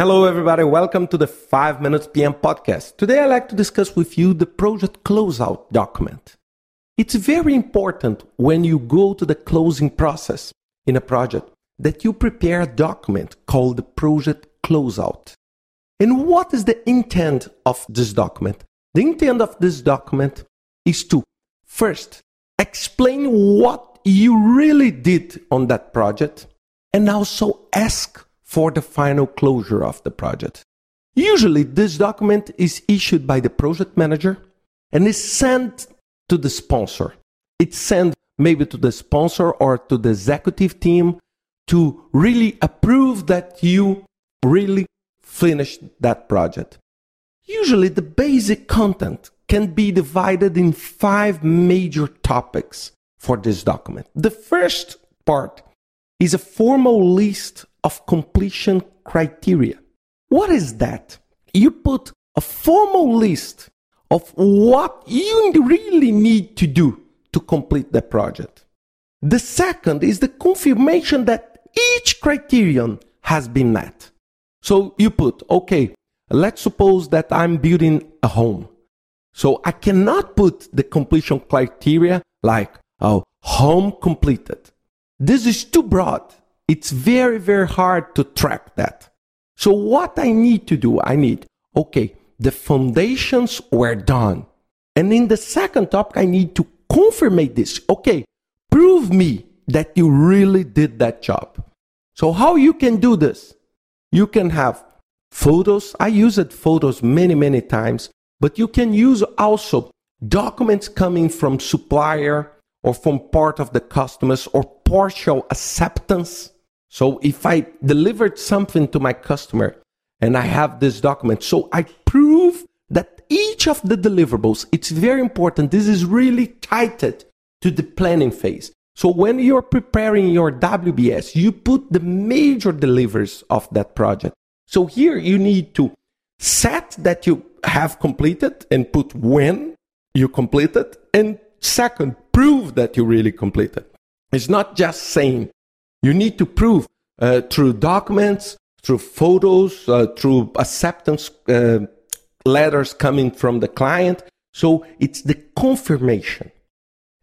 Hello, everybody. Welcome to the 5 Minutes PM podcast. Today, I'd like to discuss with you the project closeout document. It's very important when you go to the closing process in a project that you prepare a document called the project closeout. And what is the intent of this document? The intent of this document is to first explain what you really did on that project and also ask for the final closure of the project. Usually, this document is issued by the project manager and is sent to the sponsor. It's sent maybe to the sponsor or to the executive team to really approve that you really finished that project. Usually, the basic content can be divided in five major topics for this document. The first part is a formal list of completion criteria. What is that? You put a formal list of what you really need to do to complete the project. The second is the confirmation that each criterion has been met. So you put, okay, let's suppose that I'm building a home. So I cannot put the completion criteria like, oh, home completed. This is too broad. It's very, very hard to track that. So what I need to do, I need, okay, the foundations were done. And in the second topic, I need to confirmate this. Okay, prove me that you really did that job. So how you can do this? You can have photos. I used photos many, many times, but you can use also documents coming from supplier or from part of the customers or partial acceptance. So if I delivered something to my customer and I have this document, so I prove that each of the deliverables, it's very important. This is really tied to the planning phase. So when you're preparing your WBS, you put the major delivers of that project. So here you need to set that you have completed and put when you completed. And second, prove that you really completed. It's not just saying you need to prove uh, through documents, through photos, uh, through acceptance uh, letters coming from the client. So it's the confirmation.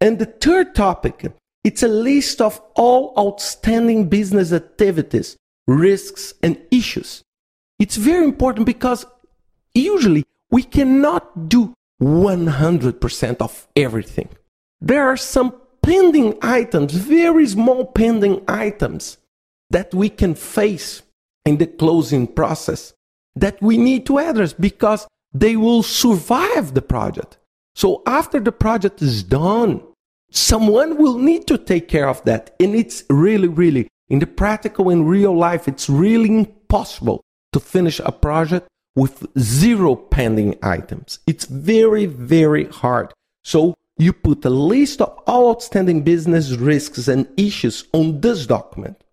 And the third topic, it's a list of all outstanding business activities, risks, and issues. It's very important because usually we cannot do 100% of everything. There are some pending items, very small pending items that we can face in the closing process that we need to address because they will survive the project. So after the project is done, someone will need to take care of that. And it's really, really, in the practical in real life, it's really impossible to finish a project with zero pending items. It's very, very hard. So you put a list of all outstanding business risks and issues on this document.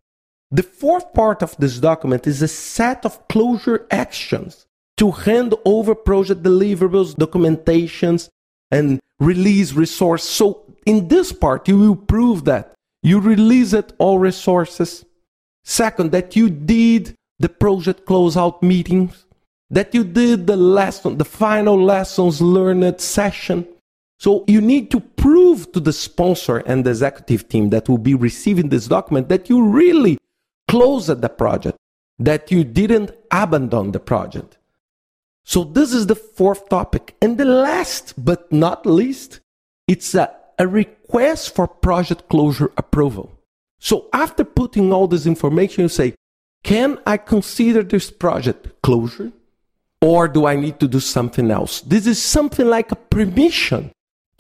The fourth part of this document is a set of closure actions to hand over project deliverables, documentations, and release resource. So in this part, you will prove that you released all resources. Second, that you did the project closeout meetings, that you did the lesson, the final lessons learned session, so you need to prove to the sponsor and the executive team that will be receiving this document that you really closed the project, that you didn't abandon the project. So this is the fourth topic. And the last but not least, it's a, a request for project closure approval. So after putting all this information, you say, can I consider this project closure? Or do I need to do something else? This is something like a permission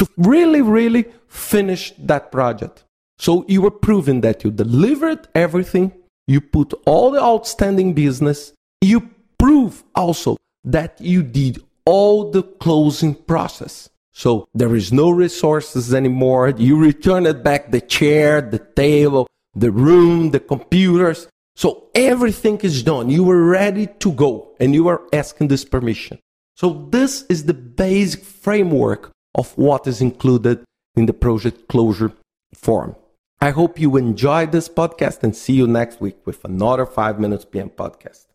to really, really finish that project. So you were proving that you delivered everything, you put all the outstanding business, you prove also that you did all the closing process. So there is no resources anymore. You returned back the chair, the table, the room, the computers. So everything is done. You were ready to go and you are asking this permission. So this is the basic framework of what is included in the project closure form. I hope you enjoyed this podcast and see you next week with another 5 Minutes PM podcast.